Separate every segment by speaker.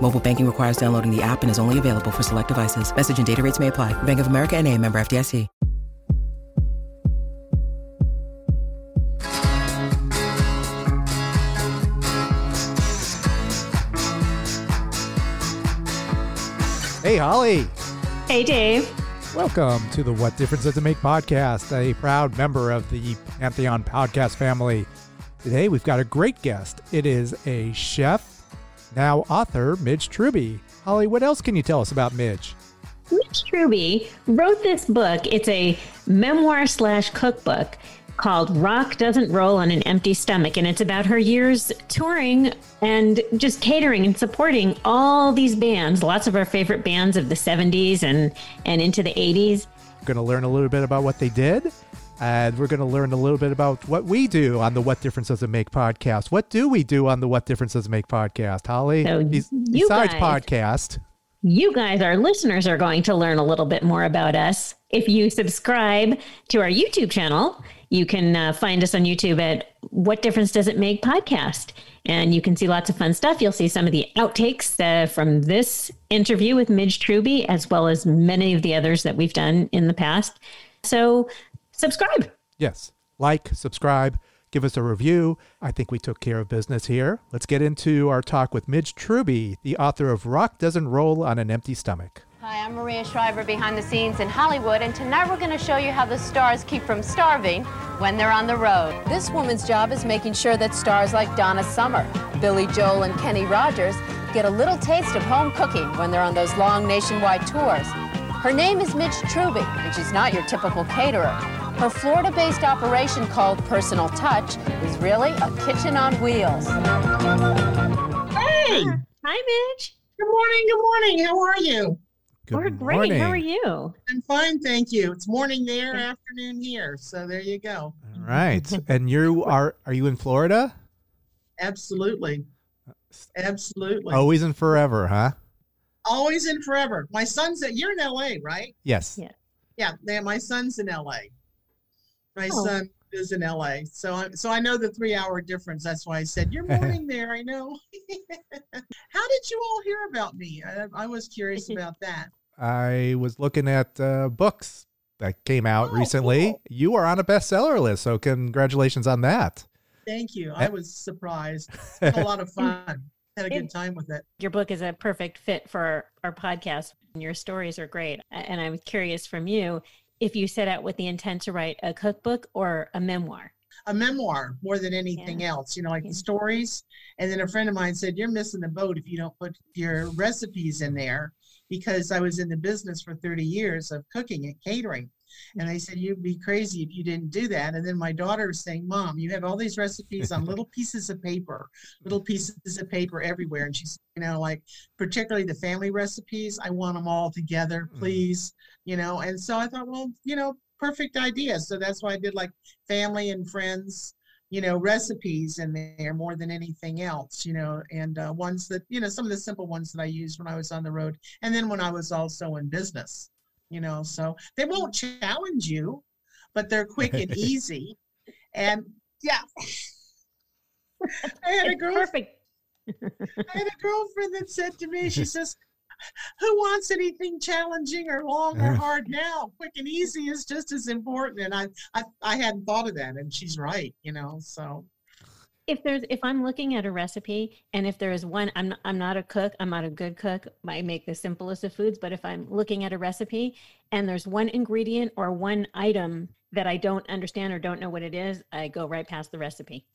Speaker 1: Mobile banking requires downloading the app and is only available for select devices. Message and data rates may apply. Bank of America and a member FDIC.
Speaker 2: Hey, Holly.
Speaker 3: Hey, Dave.
Speaker 2: Welcome to the What Difference Does It Make podcast, a proud member of the Pantheon podcast family. Today, we've got a great guest. It is a chef, now author, Midge Truby. Holly, what else can you tell us about Midge?
Speaker 3: Midge Truby wrote this book. It's a memoir slash cookbook called Rock Doesn't Roll on an Empty Stomach. And it's about her years touring and just catering and supporting all these bands, lots of our favorite bands of the 70s and, and into the 80s.
Speaker 2: Going to learn a little bit about what they did. And we're going to learn a little bit about what we do on the What Difference Does It Make podcast. What do we do on the What Difference Does It Make podcast, Holly?
Speaker 3: So you
Speaker 2: besides
Speaker 3: guys-
Speaker 2: podcast.
Speaker 3: You guys, our listeners, are going to learn a little bit more about us. If you subscribe to our YouTube channel, you can uh, find us on YouTube at What Difference Does It Make podcast. And you can see lots of fun stuff. You'll see some of the outtakes uh, from this interview with Midge Truby, as well as many of the others that we've done in the past. So subscribe.
Speaker 2: Yes. Like, subscribe, give us a review. I think we took care of business here. Let's get into our talk with Midge Truby, the author of Rock Doesn't Roll on an Empty Stomach.
Speaker 4: Hi, I'm Maria Shriver behind the scenes in Hollywood, and tonight we're going to show you how the stars keep from starving when they're on the road. This woman's job is making sure that stars like Donna Summer, Billy Joel, and Kenny Rogers get a little taste of home cooking when they're on those long nationwide tours. Her name is Midge Truby, and she's not your typical caterer. Her Florida based operation called Personal Touch is really a kitchen on wheels.
Speaker 5: Hey,
Speaker 3: Hi, Midge.
Speaker 5: good morning. Good morning. How are you?
Speaker 2: Good
Speaker 3: We're great.
Speaker 2: morning.
Speaker 3: How are you?
Speaker 5: I'm fine, thank you. It's morning there, afternoon here. So there you go.
Speaker 2: All right. and you are are you in Florida?
Speaker 5: Absolutely. Uh, Absolutely.
Speaker 2: Always and forever, huh?
Speaker 5: Always and forever. My son's at, you're in LA, right?
Speaker 2: Yes.
Speaker 3: Yeah.
Speaker 5: Yeah. yeah, My son's in LA. My
Speaker 3: Oh.
Speaker 5: son is in LA. So I, so I know the three hour difference. That's why I said, you're morning there. I know. How did you all hear about me? I, I was curious about that.
Speaker 2: I was looking at uh, books that came out
Speaker 5: Oh,
Speaker 2: recently.
Speaker 5: cool.
Speaker 2: You are on a bestseller list, so congratulations on that.
Speaker 5: Thank you. I was surprised. Had a lot of fun. Had a good time with it.
Speaker 3: Your book is a perfect fit for our, our podcast. and Your stories are great. And I'm curious from you if you set out with the intent to write a cookbook or a memoir.
Speaker 5: a memoir more than anything
Speaker 3: Yeah.
Speaker 5: else, you know, like
Speaker 3: Yeah.
Speaker 5: the stories. And then a mm-hmm. friend of mine said, You're missing the boat if you don't put your recipes in there because I was in the business for 30 years of cooking and catering. And I said, You'd be crazy if you didn't do that. And then my daughter was saying, Mom, you have all these recipes on little pieces of paper, little pieces of paper everywhere. And she's, you know, like, particularly the family recipes, I want them all together,
Speaker 2: Mhm.
Speaker 5: please, you know. And so I thought, Well, you know, perfect idea. So that's why I did like family and friends you know recipes in there more than anything else you know and uh, ones that you know some of the simple ones that i used when i was on the road and then when i was also in business you know so they won't mm. challenge you but they're quick and easy and yeah i had a
Speaker 3: It's
Speaker 5: girl
Speaker 3: perfect.
Speaker 5: I had a girlfriend that said to me, she says, Who wants anything challenging or long or hard now? Quick and easy is just as important. And I, I, I hadn't thought of that, and she's right, you know. So
Speaker 3: if there's if I'm looking at a recipe and if there is one I'm I'm not a cook, I'm not a good cook. I make the simplest of foods, but if I'm looking at a recipe and there's one ingredient or one item that I don't understand or don't know what it is, I go right past the recipe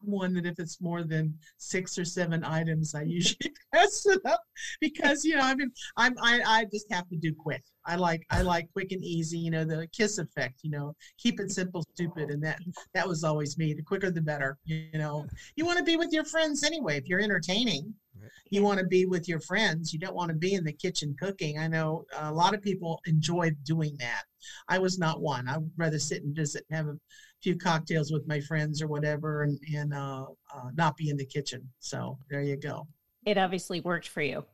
Speaker 5: one that if it's more than six or seven items, I usually pass it up because you know I mean I'm I, I just have to do quick. I like I like quick and easy. You know the kiss effect. You know keep it simple, stupid, and that that was always me. The quicker the better. You know you want to be with your friends anyway. If you're entertaining, you want to be with your friends. You don't want to be in the kitchen cooking. I know a lot of people enjoy doing that. I was not one. I'd rather sit and visit and have a few cocktails with my friends or whatever and, and uh, uh, not be in the kitchen. So there you go.
Speaker 3: It obviously worked for you.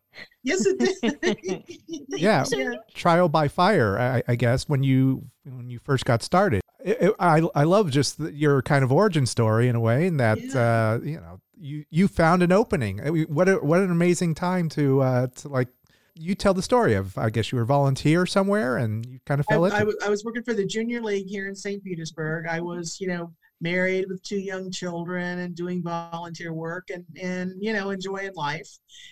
Speaker 5: Yes, it did.
Speaker 2: yeah, yeah, trial by fire, I, I, guess. When you when you first got started, it, it, I I love just the, your kind of origin story in a way, and that yeah. uh, you know you you found an opening. what a, what an amazing time to uh, to like you tell the story of I guess you were volunteer somewhere and you kind of fell
Speaker 5: I,
Speaker 2: into.
Speaker 5: I, I was working for the junior league here in St. Petersburg. I was you know married with two young children and doing volunteer work and and you know enjoying life.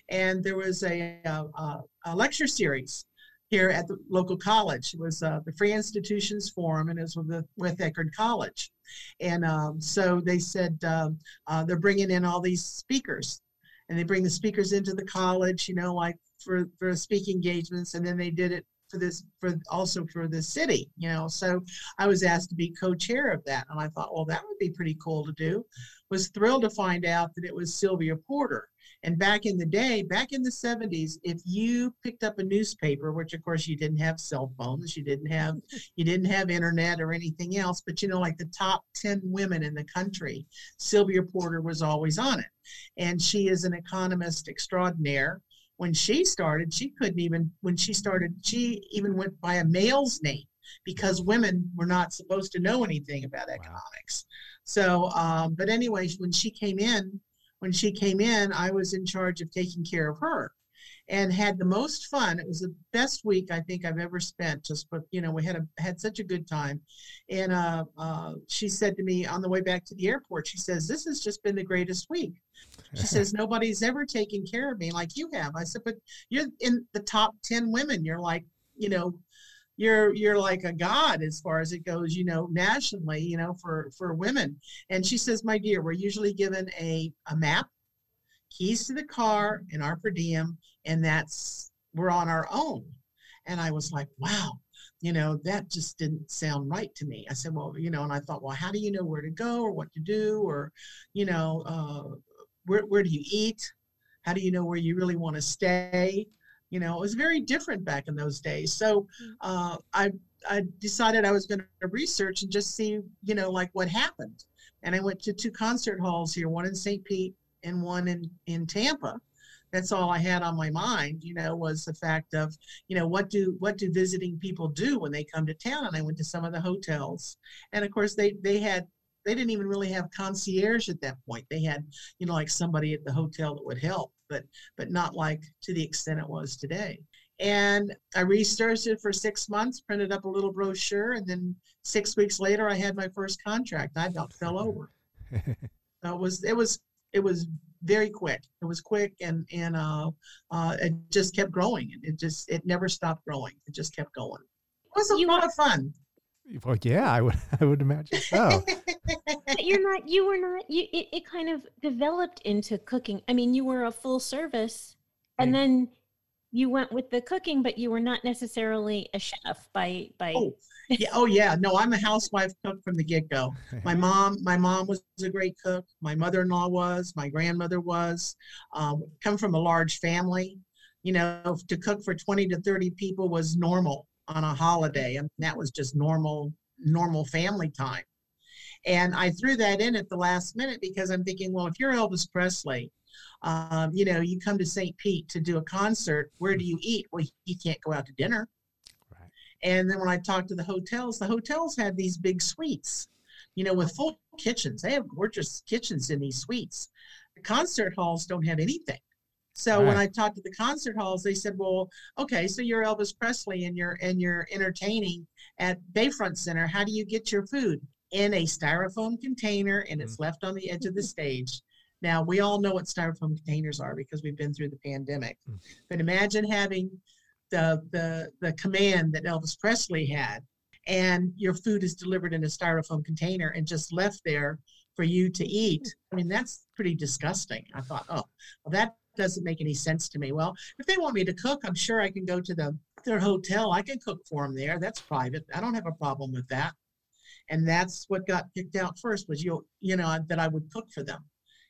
Speaker 5: And there was a, a, a lecture series here at the local college. It was uh, the Free Institutions Forum, and it was with, the, with Eckerd College. And um, so they said um, uh, they're bringing in all these speakers, and they bring the speakers into the college, you know, like for for speaking engagements, and then they did it for this for also for the city you know so i was asked to be co-chair of that and i thought well that would be pretty cool to do was thrilled to find out that it was sylvia porter and back in the day back in the 70s if you picked up a newspaper which of course you didn't have cell phones you didn't have you didn't have internet or anything else but you know like the top 10 women in the country sylvia porter was always on it and she is an economist extraordinaire when she started, she couldn't even, when she started, she even went by a male's name because women were not supposed to know anything about economics. Wow. So, um, but anyways, when she came in, when she came in, I was in charge of taking care of her and had the most fun. It was the best week I think I've ever spent. Just, but you know, we had a had such a good time. And uh, uh, she said to me on the way back to the airport, she says, "This has just been the greatest week." She says, "Nobody's ever taken care of me like you have." I said, "But you're in the top ten women. You're like, you know." You're you're like a god as far as it goes, you know, nationally, you know, for for women. And she says, "My dear, we're usually given a a map keys to the car and our per diem, and that's we're on our own. And I was like, wow, you know, that just didn't sound right to me. I said, well, you know, and I thought, well, how do you know where to go or what to do? Or, you know, uh, where, where do you eat? How do you know where you really want to stay? You know, it was very different back in those days. So mm. uh, I, I decided I was going to research and just see, you know, like what happened. And I went to two concert halls here, one in St. Pete and one in, in Tampa. That's all I had on my mind, you know, was the fact of, you know, what do what do visiting people do when they come to town? And I went to some of the hotels, and of course they they had they didn't even really have concierge at that point. They had, you know, like somebody at the hotel that would help, but but not like to the extent it was today. And I researched it for six months, printed up a little brochure, and then six weeks later, I had my first contract. I about fell over. so it was it was it was very quick. It was quick and and uh, uh, it just kept growing. It just it never stopped growing. It just kept going. It was a you lot of fun.
Speaker 2: Well, yeah, I would I would imagine so.
Speaker 3: you're not. You were not. You it, it kind of developed into cooking. I mean, you were a full service, and then you went with the cooking, but you were not necessarily a chef by by.
Speaker 5: Oh yeah, oh yeah. No, I'm a housewife cook from the get go. My mom, my mom was a great cook. My mother-in-law was. My grandmother was. Um, come from a large family. You know, to cook for 20 to 30 people was normal on a holiday, and that was just normal normal family time. And I threw that in at the last minute because I'm thinking, well, if you're Elvis Presley um, you know, you come to St. Pete to do a concert. Where do you eat? Well, you can't go out to dinner. Right. And then when I talked to the hotels, the hotels had these big suites, you know, with full kitchens. They have gorgeous kitchens in these suites. The concert halls don't have anything. So right. when I talked to the concert halls, they said, "Well, okay, so you're Elvis Presley and you're and you're entertaining at Bayfront Center. How do you get your food? In a styrofoam container and it's left on the edge of the stage. Now, we all know what styrofoam containers are because we've been through the pandemic.
Speaker 2: Mm.
Speaker 5: But imagine having the, the, the command that Elvis Presley had, and your food is delivered in a styrofoam container and just left there for you to eat. I mean, that's pretty disgusting. I thought, oh, well, that doesn't make any sense to me. Well, if they want me to cook, I'm sure I can go to the their hotel. I can cook for them there. That's private. I don't have a problem with that. And that's what got picked out first was you you know that I would cook for them,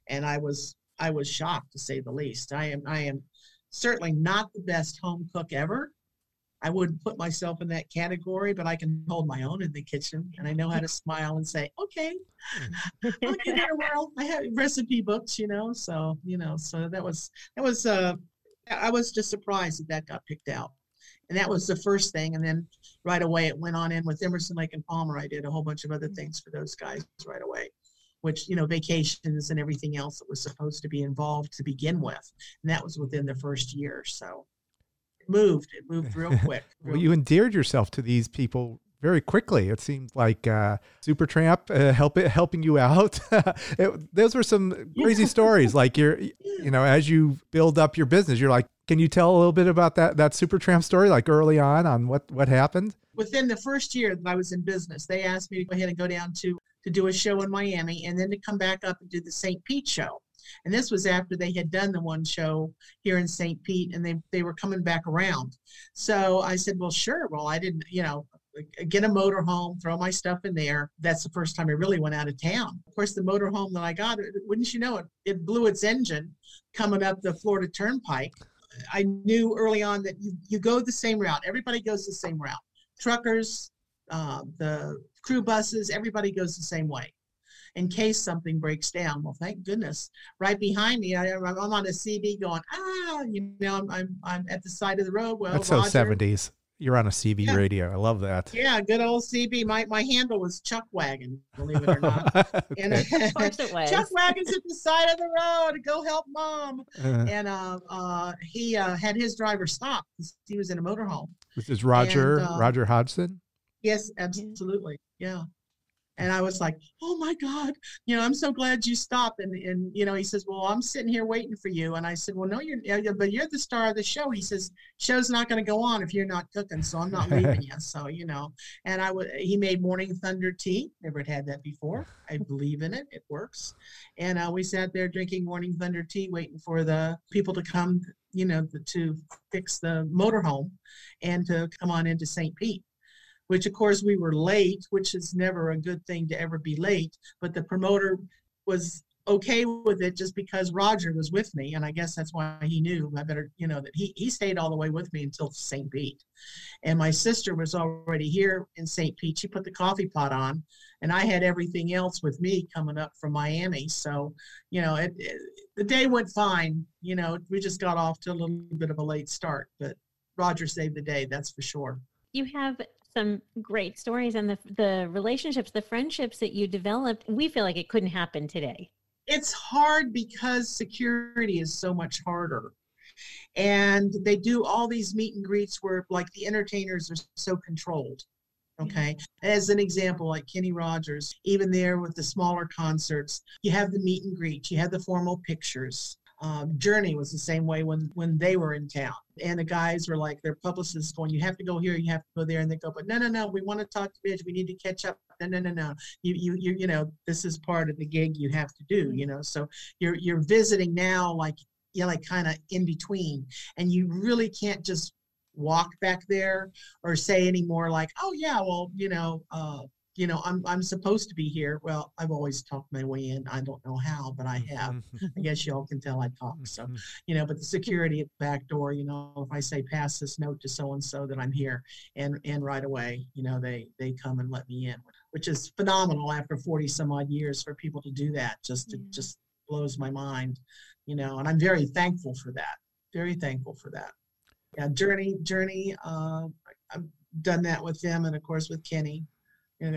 Speaker 5: and I was I was shocked to say the least. I am I am certainly not the best home cook ever. I wouldn't put myself in that category, but I can hold my own in the kitchen, and I know how to smile and say, "Okay, I'll get there." Well, I have recipe books, you know, so you know, so that was that was. uh I was just surprised that that got picked out, and that was the first thing. And then right away it went on in with Emerson Lake and Palmer. I did a whole bunch of other things for those guys right away, which you know vacations and everything else that was supposed to be involved to begin with, and that was within the first year. So it moved. It moved real quick.
Speaker 2: Well, you endeared yourself to these people very quickly. It seems like uh, Supertramp uh, help it, helping you out. it, those were some crazy stories. Like you're, you know, as you build up your business, you're like, can you tell a little bit about that that Supertramp story, like early on, on what what happened?
Speaker 5: within the first year that I was in business, they asked me to go ahead and go down to to do a show in Miami and then to come back up and do the St. Pete show. And this was after they had done the one show here in St. Pete and they they were coming back around. So I said, "Well, sure. Well, I didn't, you know, get a motorhome, throw my stuff in there. That's the first time I really went out of town. Of course, the motorhome that I got, wouldn't you know it, it blew its engine coming up the Florida Turnpike. I knew early on that you, you go the same route. Everybody goes the same route truckers, uh, the crew buses, everybody goes the same way in case something breaks down. Well, thank goodness. Right behind me, I, I'm on a CB going, ah, you know, I'm, I'm, I'm at the side of the road. Well,
Speaker 2: That's so seventies. You're on a CB
Speaker 5: Yeah.
Speaker 2: radio. I love that.
Speaker 5: Yeah, good old CB. My, my handle was Chuck Wagon, believe it or not. And
Speaker 3: Of course it was.
Speaker 5: Chuck Wagon's at the side of the road. Go help mom.
Speaker 2: Uh,
Speaker 5: And uh, uh, he uh, had his driver stop. 'cause He was in a motorhome.
Speaker 2: this is Roger
Speaker 5: And, uh,
Speaker 2: Roger Hodgson.
Speaker 5: Yes, absolutely. Yeah. And I was like, oh my God, you know, I'm so glad you stopped. And, and, you know, he says, well, I'm sitting here waiting for you. And I said, well, no, you're, but you're the star of the show. He says, show's not going to go on if you're not cooking. So I'm not leaving you. So, you know, and I would, he made morning thunder tea. Never had had that before. I believe in it. It works. And uh, we sat there drinking morning thunder tea, waiting for the people to come, you know, to fix the motorhome and to come on into St. Pete which of course we were late, which is never a good thing to ever be late. But the promoter was okay with it just because Roger was with me, and I guess that's why he knew I better, you know, that he he stayed all the way with me until St. Pete, and my sister was already here in St. Pete. She put the coffee pot on, and I had everything else with me coming up from Miami. So, you know, it, it, the day went fine. You know, we just got off to a little bit of a late start, but Roger saved the day, that's for sure.
Speaker 3: you have some great stories and the the relationships, the friendships that you developed. We feel like it couldn't happen today.
Speaker 5: it's hard because security is so much harder and they do all these meet and greets where like the entertainers are so controlled okay as an example like kenny rogers even there with the smaller concerts you have the meet and greet you have the formal pictures um, journey was the same way when when they were in town. And the guys were like their publicists going you have to go here you have to go there and they go but no no no we want to talk to Midge. we need to catch up. No no no no you you you you know this is part of the gig you have to do you know so you're you're visiting now like you're like kind of in between. And you really can't just walk back there or say anymore like oh yeah well you know uh you know i'm i'm supposed to be here. Well i've always talked my way in. I don't know how but i have. I guess y'all can tell i talk so you know but the security at the back door you know if i say pass this note to so and so that i'm here and and right away you know they they come and let me in which is phenomenal after 40 some odd years for people to do that just to
Speaker 3: Yeah.
Speaker 5: just blows my mind you know and i'm very thankful for that very thankful for that. Yeah journey journey uh, i've done that with them and of course with kenny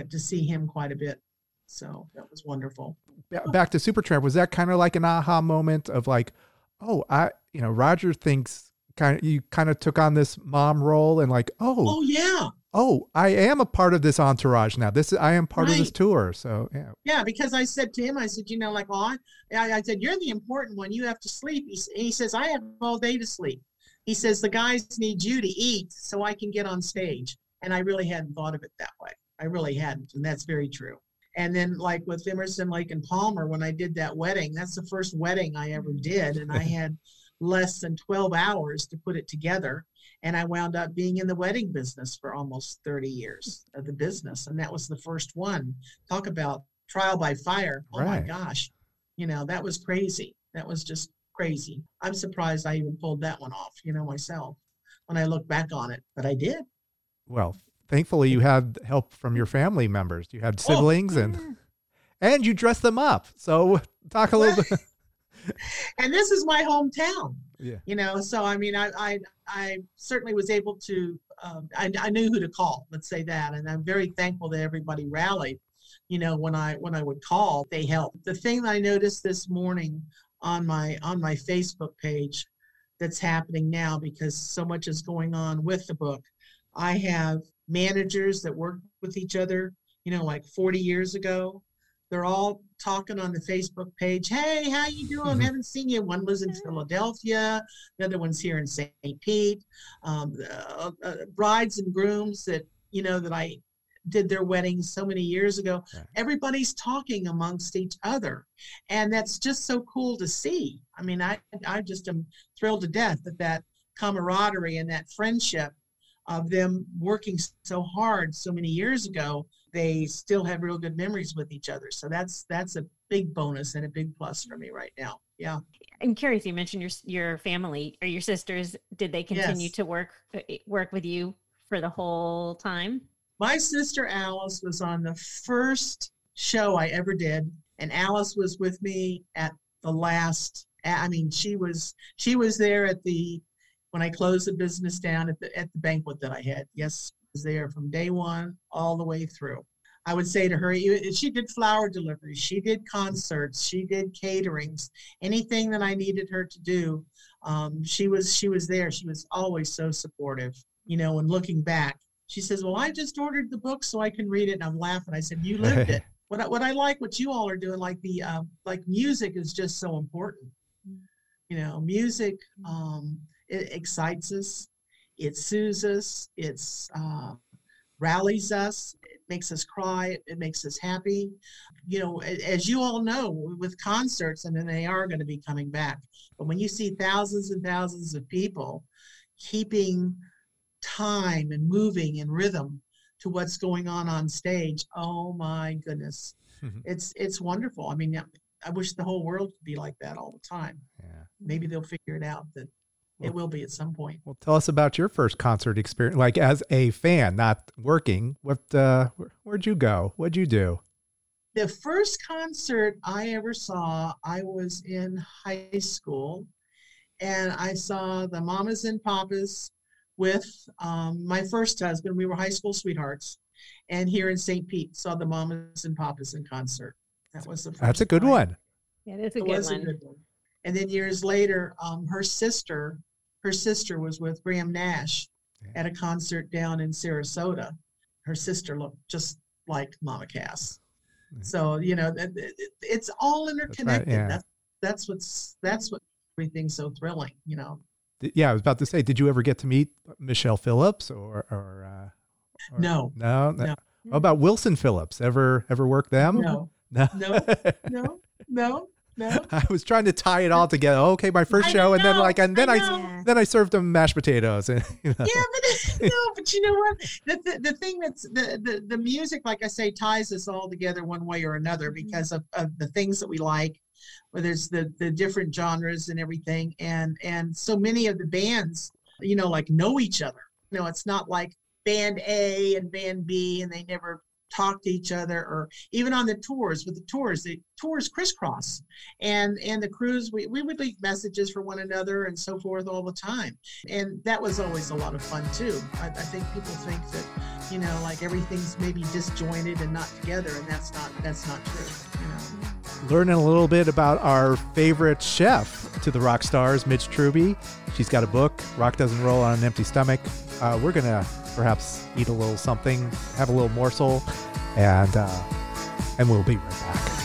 Speaker 5: to see him quite a bit so that was wonderful
Speaker 2: back to Supertramp, was that kind of like an aha moment of like, oh, I, you know, Roger thinks kind of you kind of took on this mom role and like, oh,
Speaker 5: oh yeah
Speaker 2: oh, I am a part of this entourage now. This I am part right. of this tour. So yeah.
Speaker 5: Yeah, because I said to him, I said, you know, like, well, I, I said, you're the important one. You have to sleep. He, he says, I have all day to sleep. He says, the guys need you to eat so I can get on stage. And I really hadn't thought of it that way. I really hadn't. And that's very true. And then, like with Emerson, Lake, and Palmer, when I did that wedding, that's the first wedding I ever mm. did. And I had less than 12 hours to put it together. And I wound up being in the wedding business for almost 30 years of the business. And that was the first one. Talk about trial by fire. Oh right. my gosh. You know, that was crazy. That was just crazy. I'm surprised I even pulled that one off, you know, myself when I look back on it, but I did.
Speaker 2: Well, thankfully you had help from your family members. You had oh, siblings oh. and and you dressed them up. So talk a little bit.
Speaker 5: and this is my hometown. Yeah. You know, so I mean, I I, I certainly was able to. Um, I, I knew who to call. Let's say that, and I'm very thankful that everybody rallied. You know, when I when I would call, they helped. The thing that I noticed this morning on my on my Facebook page that's happening now because so much is going on with the book. I have managers that work with each other, you know, like 40 years ago. They're all talking on the Facebook page. Hey, how you doing? Mm-hmm. Haven't seen you. One was in Philadelphia. The other one's here in St. Pete. Um, uh, uh, brides and grooms that you know that I did their weddings so many years ago. Right. Everybody's talking amongst each other, and that's just so cool to see. I mean, I I just am thrilled to death that that camaraderie and that friendship of them working so hard so many years ago they still have real good memories with each other. So that's that's a big bonus and a big plus for me right now. Yeah.
Speaker 3: I'm curious you mentioned your your family or your sisters did they continue yes. to work uh, work with you for the whole time?
Speaker 5: My sister alice was on the first show i ever did and alice was with me at the last i mean she was she was there at the when I closed the business down at the at the banquet that I had. Yes, was there from day one all the way through. I would say to her, she did flower deliveries, she did concerts, she did caterings, anything that I needed her to do. Um, she was she was there. She was always so supportive. You know, and looking back, she says, "Well, I just ordered the book so I can read it." And I'm laughing. I said, "You lived it." What I, what I like, what you all are doing, like the um, like music is just so important. You know, music. Um, it excites us, it soothes us, it uh, rallies us, it makes us cry, it makes us happy. You know, as you all know, with concerts, I mean, they are going to be coming back. But when you see thousands and thousands of people keeping time and moving in rhythm to what's going on on stage, oh my goodness, it's it's wonderful. I mean, I wish the whole world could be like that all the time. Yeah. Maybe they'll figure it out that it will be at some point.
Speaker 2: Well, tell us about your first concert experience, like as a fan, not working. What? Uh, where'd you go? What'd you do?
Speaker 5: The first concert I ever saw, I was in high school, and I saw the Mamas and Papas with um, my first husband. We were high school sweethearts, and here in St. Pete, saw the Mamas and Papas in concert. That was the.
Speaker 2: That's a good
Speaker 3: time.
Speaker 2: one.
Speaker 3: Yeah, that's a, good one. a good one.
Speaker 5: And then years later, um, her sister, her sister was with Graham Nash at a concert down in Sarasota. Her sister looked just like Mama Cass. So you know, it's all interconnected. That's, right, yeah. that's that's what's that's what everything's so thrilling. You know.
Speaker 2: Yeah, I was about to say, did you ever get to meet Michelle Phillips or or, uh,
Speaker 5: or no.
Speaker 2: no, no, no. How about Wilson Phillips? Ever ever work them?
Speaker 5: No, no, no, no, no. No?
Speaker 2: I was trying to tie it all together. Okay, my first I show, and then like, and then I, I then I served them mashed potatoes. And,
Speaker 5: you know. Yeah, but no, but you know what? The, the, the thing that's the, the the music, like I say, ties us all together one way or another mm-hmm. because of, of the things that we like. Whether it's the the different genres and everything, and and so many of the bands, you know, like know each other. You know, it's not like band A and band B, and they never talk to each other or even on the tours with the tours the tours crisscross and and the crews we, we would leave messages for one another and so forth all the time and that was always a lot of fun too I, I think people think that you know like everything's maybe disjointed and not together and that's not that's not true
Speaker 2: learning a little bit about our favorite chef to the rock stars, Midge Truby. She's got a book, Rock Doesn't Roll on an Empty Stomach. Uh, we're going to perhaps eat a little something, have a little morsel, and, uh, and we'll be right back.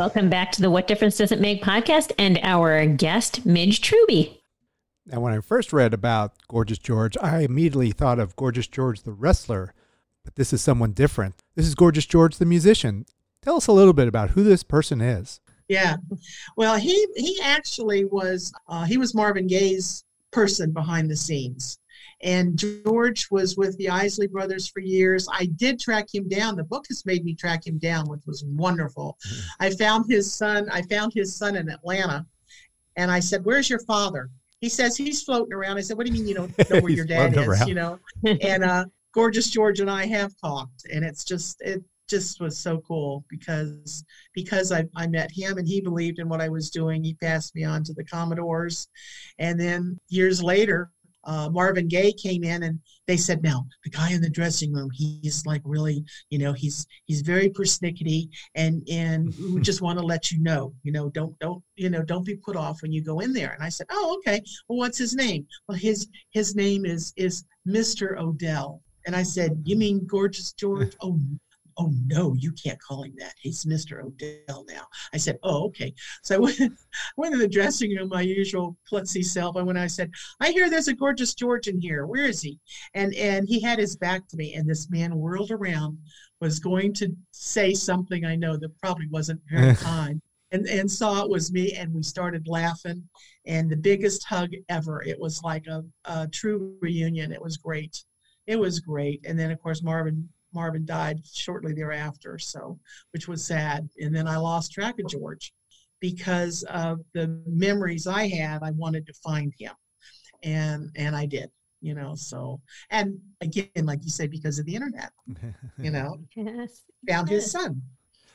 Speaker 3: Welcome back to the What Difference Does It Make podcast and our guest, Midge Truby.
Speaker 2: Now, when I first read about Gorgeous George, I immediately thought of Gorgeous George the wrestler, but this is someone different. This is Gorgeous George the musician. Tell us a little bit about who this person is.
Speaker 5: Yeah, well, he he actually was uh, he was Marvin Gaye's person behind the scenes. And George was with the Isley Brothers for years. I did track him down. The book has made me track him down, which was wonderful. Mm-hmm. I found his son. I found his son in Atlanta, and I said, "Where's your father?" He says he's floating around. I said, "What do you mean you don't know where your dad is?" Around. You know, and uh, gorgeous George and I have talked, and it's just it just was so cool because because I, I met him and he believed in what I was doing. He passed me on to the Commodores, and then years later, uh, Marvin Gaye came in and they said, "No, the guy in the dressing room, he's like really, you know, he's he's very persnickety, and and we just want to let you know, you know, don't don't you know, don't be put off when you go in there." And I said, "Oh, okay. Well, what's his name? Well, his his name is is Mr. O'Dell." And I said, "You mean Gorgeous George?" oh oh no, you can't call him that. He's Mr. O'Dell now. I said, oh, okay. So I went, went in the dressing room, my usual klutzy self. I went, I said, I hear there's a gorgeous George in here. Where is he? And and he had his back to me, and this man whirled around, was going to say something I know that probably wasn't very kind. And, and saw it was me and we started laughing and the biggest hug ever it was like a, a true reunion it was great it was great and then of course marvin Marvin died shortly thereafter, so which was sad. And then I lost track of George because of the memories I had. I wanted to find him, and and I did. You know, so and again, like you said, because of the internet, you know, yes. found his son.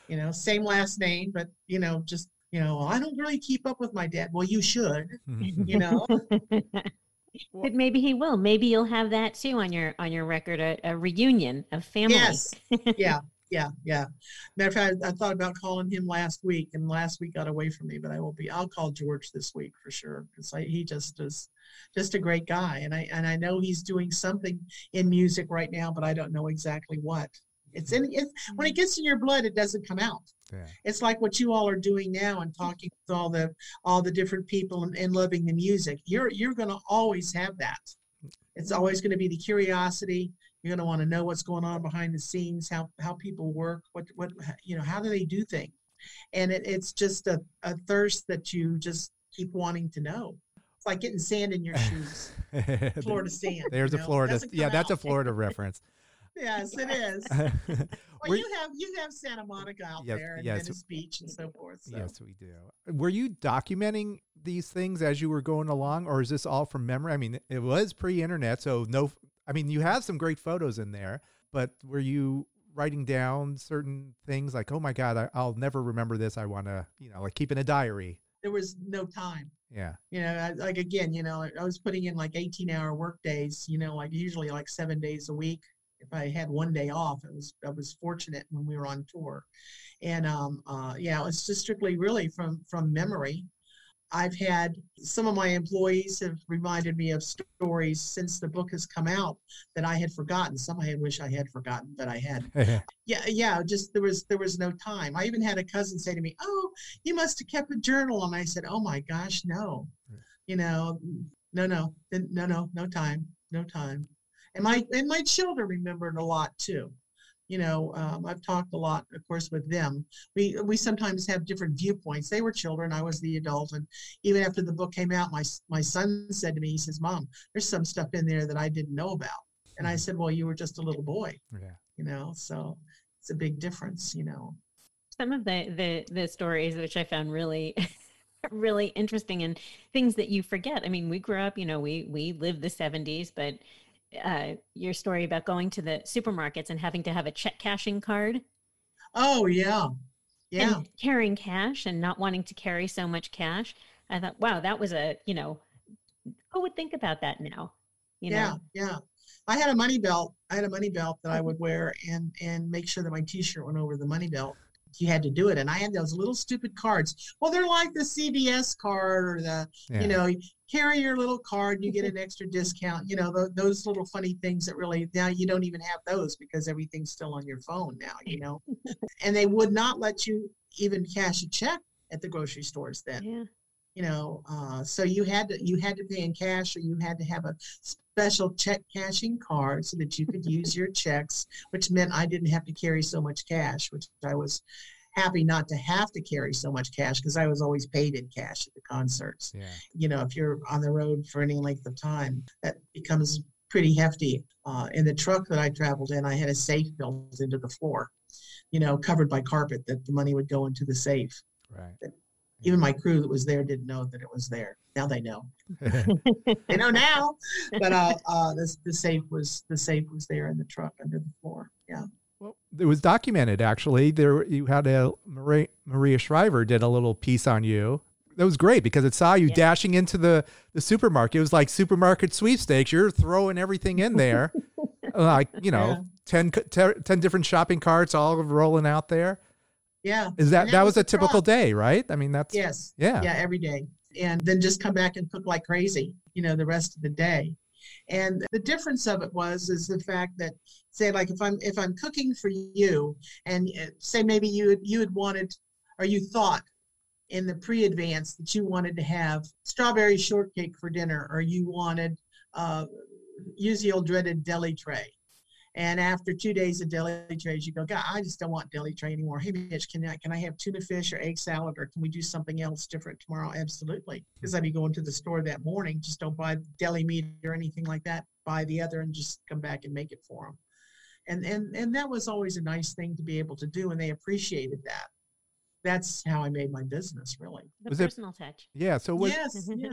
Speaker 5: You know, same last name, but you know, just you know, I don't really keep up with my dad. Well, you should. Mm-hmm. you know.
Speaker 3: but maybe he will. Maybe you'll have that too on your on your record, a, a reunion of family.
Speaker 5: Yes. yeah. yeah, yeah. Matter of fact, I thought about calling him last week, and last week got away from me. But I will be. I'll call George this week for sure because he just is just a great guy, and I and I know he's doing something in music right now, but I don't know exactly what. It's in it's when it mm-hmm. gets in your blood, it doesn't come out.
Speaker 2: Yeah.
Speaker 5: It's like what you all are doing now and talking with all the all the different people and, and loving the music. You're you're going to always have that. It's always going to be the curiosity. You're going to want to know what's going on behind the scenes, how how people work, what what you know, how do they do things, and it, it's just a, a thirst that you just keep wanting to know. It's like getting sand in your shoes, Florida sand.
Speaker 2: There's
Speaker 5: you
Speaker 2: a? Florida. Yeah,
Speaker 5: come
Speaker 2: that's a. Florida reference.
Speaker 5: Yes, it is. Well,
Speaker 2: you-
Speaker 5: you have you have Santa Monica out
Speaker 2: Yes,
Speaker 5: there and
Speaker 2: yes.
Speaker 5: Venice Beach and so forth. So.
Speaker 2: Yes, we do. Were you documenting these things as you were going along, or is this all from memory? I mean, it was pre-internet, so no. I mean, you have some great photos in there, but were you writing down certain things like, "Oh my God, I, I'll never remember this. I want to," you know, like keeping a diary?
Speaker 5: There was no time.
Speaker 2: Yeah.
Speaker 5: You know, I, like again, you know, I was putting in like 18 hour work days, you know, like usually like seven days a week. If I had one day off, it was I was fortunate when we were on tour. And um uh yeah, it's just strictly really from from memory. I've had some of my employees have reminded me of stories since the book has come out that I had forgotten. Some I wish I had forgotten, but I had. Yeah, yeah. Just there was there was no time. I even had a cousin say to me, "Oh, you must have kept a journal," and I said, "Oh my gosh, no. You know, no, no, no, no, no time, no time." And my and my children remembered a lot too. You know, um, I've talked a lot, of course, with them. We we sometimes have different viewpoints. They were children, I was the adult, and even after the book came out, my my son said to me, he says, "Mom, there's some stuff in there that I didn't know about." And I said, "Well, you were just a little boy."
Speaker 2: Yeah.
Speaker 5: you know so it's a big difference you know
Speaker 3: some of the the the stories which i found really really interesting and things that you forget i mean we grew up you know we we lived the 70s but uh your story about going to the supermarkets and having to have a check cashing card?
Speaker 5: Oh yeah. Yeah.
Speaker 3: and carrying cash and not wanting to carry so much cash? I thought wow that was a you know who would think about that now you
Speaker 5: yeah
Speaker 3: know?
Speaker 5: Yeah i had a money belt i had a money belt that i would wear and and make sure that my t-shirt went over the money belt you had to do it. And i had those little stupid cards. Well they're like the cvs card or the
Speaker 2: Yeah.
Speaker 5: you know carry your little card and you get an extra discount you know tho- those little funny things that really now you don't even have those because everything's still on your phone now you know? And they would not let you even cash a check at the grocery stores then.
Speaker 3: Yeah
Speaker 5: you know uh, so you had to you had to pay in cash or you had to have a special check cashing card so that you could use your checks which meant i didn't have to carry so much cash which i was happy not to have to carry so much cash because i was always paid in cash at the concerts
Speaker 2: Yeah.
Speaker 5: you know if you're on the road for any length of time that becomes pretty hefty uh, in the truck that i traveled in i had a safe built into the floor you know covered by carpet that the money would go into the safe
Speaker 2: Right.
Speaker 5: Even my crew that was there didn't know that it was there. Now they know. they know now. But uh, uh, this the safe was the safe was there in the truck under the floor. Yeah.
Speaker 2: Well, it was documented actually. There, you had a Maria, Maria Shriver did a little piece on you. That was great because it saw you
Speaker 3: Yeah.
Speaker 2: dashing into the the supermarket. It was like supermarket sweepstakes. You're throwing everything in there, like you know,
Speaker 5: Yeah.
Speaker 2: 10, c- te- 10 different shopping carts all rolling out there.
Speaker 5: Yeah.
Speaker 2: Is that
Speaker 5: And
Speaker 2: that, was,
Speaker 5: the
Speaker 2: a typical
Speaker 5: truck.
Speaker 2: day, right? I mean, that's
Speaker 5: Yes.
Speaker 2: yeah,
Speaker 5: Yeah, every day. And then just come back and cook like crazy, you know, the rest of the day. And the difference of it was is the fact that say like if I'm if I'm cooking for you and uh, say maybe you you had wanted or you thought in the pre-advance that you wanted to have strawberry shortcake for dinner or you wanted uh use the old dreaded deli tray. And after two days of deli trays, you go, God, I just don't want deli tray anymore. Hey, Midge, can I can I have tuna fish or egg salad, or can we do something else different tomorrow? Absolutely, because I'd be going to the store that morning. Just don't buy deli meat or anything like that. Buy the other and just come back and make it for them. And and and that was always a nice thing to be able to do, and they appreciated that. That's how I made my business, really.
Speaker 3: the
Speaker 2: Was it-
Speaker 3: personal touch
Speaker 2: yeah. So was,
Speaker 5: yes, yeah.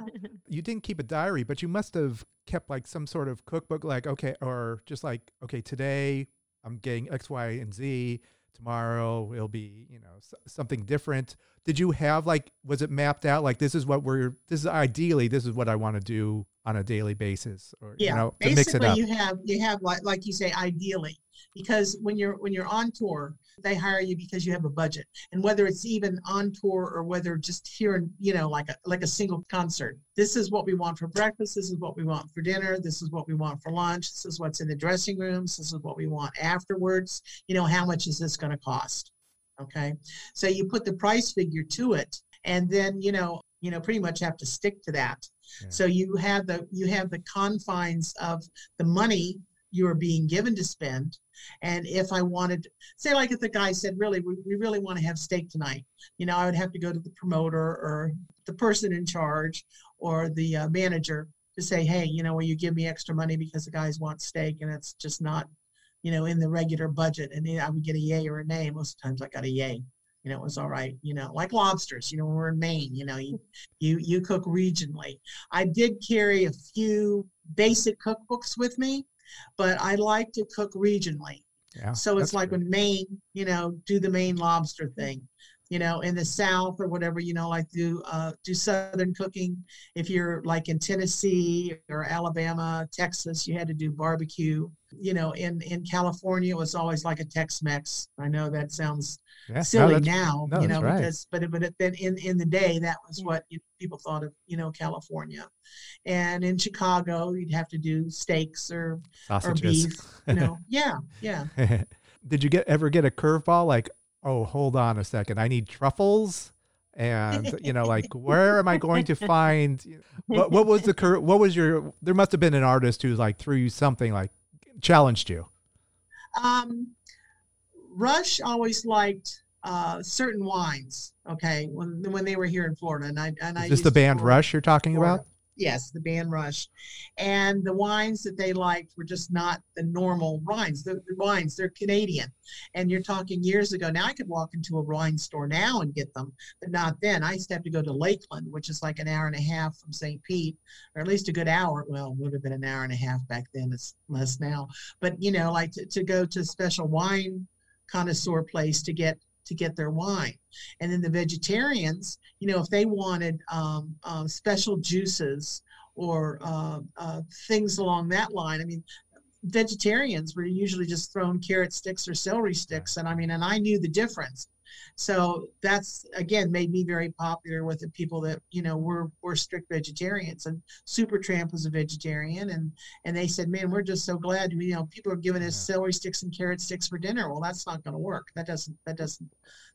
Speaker 2: you didn't keep a diary, but you must have kept like some sort of cookbook, like okay, or just like okay, today I'm getting X, Y, and Z. Tomorrow it'll be you know something different. Did you have like was it mapped out like this is what we're this is ideally this is what I want to do on a daily basis or
Speaker 5: yeah
Speaker 2: you know to mix it
Speaker 5: basically
Speaker 2: up?
Speaker 5: you have you have like like you say ideally because when you're when you're on tour they hire you because you have a budget. And whether it's even on tour or whether just here you know like a like a single concert. This is what we want for breakfast. This is what we want for dinner. This is what we want for lunch. This is what's in the dressing rooms. This is what we want afterwards. You know how much is this going to cost? Okay? So you put the price figure to it and then you know you know pretty much have to stick to that. Yeah. so you have the you have the confines of the money you are being given to spend. And if I wanted, say, like if the guy said, really, we, we really want to have steak tonight, you know, I would have to go to the promoter or the person in charge or the uh, manager to say, hey, you know, will you give me extra money because the guys want steak and it's just not, you know, in the regular budget. And I would get a yay or a nay. Most times I got a yay. You know, it was all right. You know, like lobsters. You know, we're in Maine. You know, you you you cook regionally. I did carry a few basic cookbooks with me but I like to cook regionally. Yeah, so it's like when Maine, you know, do the Maine lobster thing, you know, in the South or whatever, you know, like do uh, do Southern cooking. If you're like in Tennessee or Alabama, Texas, you had to do barbecue. You know, in in California, it was always like a Tex-Mex. I know that sounds yeah, silly no, now, no, you know, right. because but but then in in the day that was what you, people thought of, you know, California, and in Chicago you'd have to do steaks or Sausages. or beef, you know, yeah, yeah.
Speaker 2: Did you get ever get a curveball like, oh, hold on a second, I need truffles? and you know like where am i going to find what, what was the cur- what was your there must have been an artist who's like threw you something like challenged you
Speaker 5: um Rush always liked uh, certain wines. Okay, when when they were here in Florida, and I and
Speaker 2: Is
Speaker 5: I
Speaker 2: this the band Rush you're talking Florida. about?
Speaker 5: Yes, the band Rush, and the wines that they liked were just not the normal wines. The, the wines they're Canadian, and you're talking years ago. Now I could walk into a wine store now and get them, but not then. I used to have to go to Lakeland, which is like an hour and a half from St. Pete, or at least a good hour. Well, it would have been an hour and a half back then. It's less now, but you know, like to, to go to special wine connoisseur place to get to get their wine. And then the vegetarians, you know, if they wanted um, uh, special juices or uh, uh, things along that line, I mean, vegetarians were usually just thrown carrot sticks or celery sticks. And I mean, and I knew the difference. So that's again made me very popular with the people that you know were were strict vegetarians. And Supertramp was a vegetarian, and and they said, "Man, we're just so glad you know people are giving us yeah. celery sticks and carrot sticks for dinner." Well, that's not going to work. That doesn't that doesn't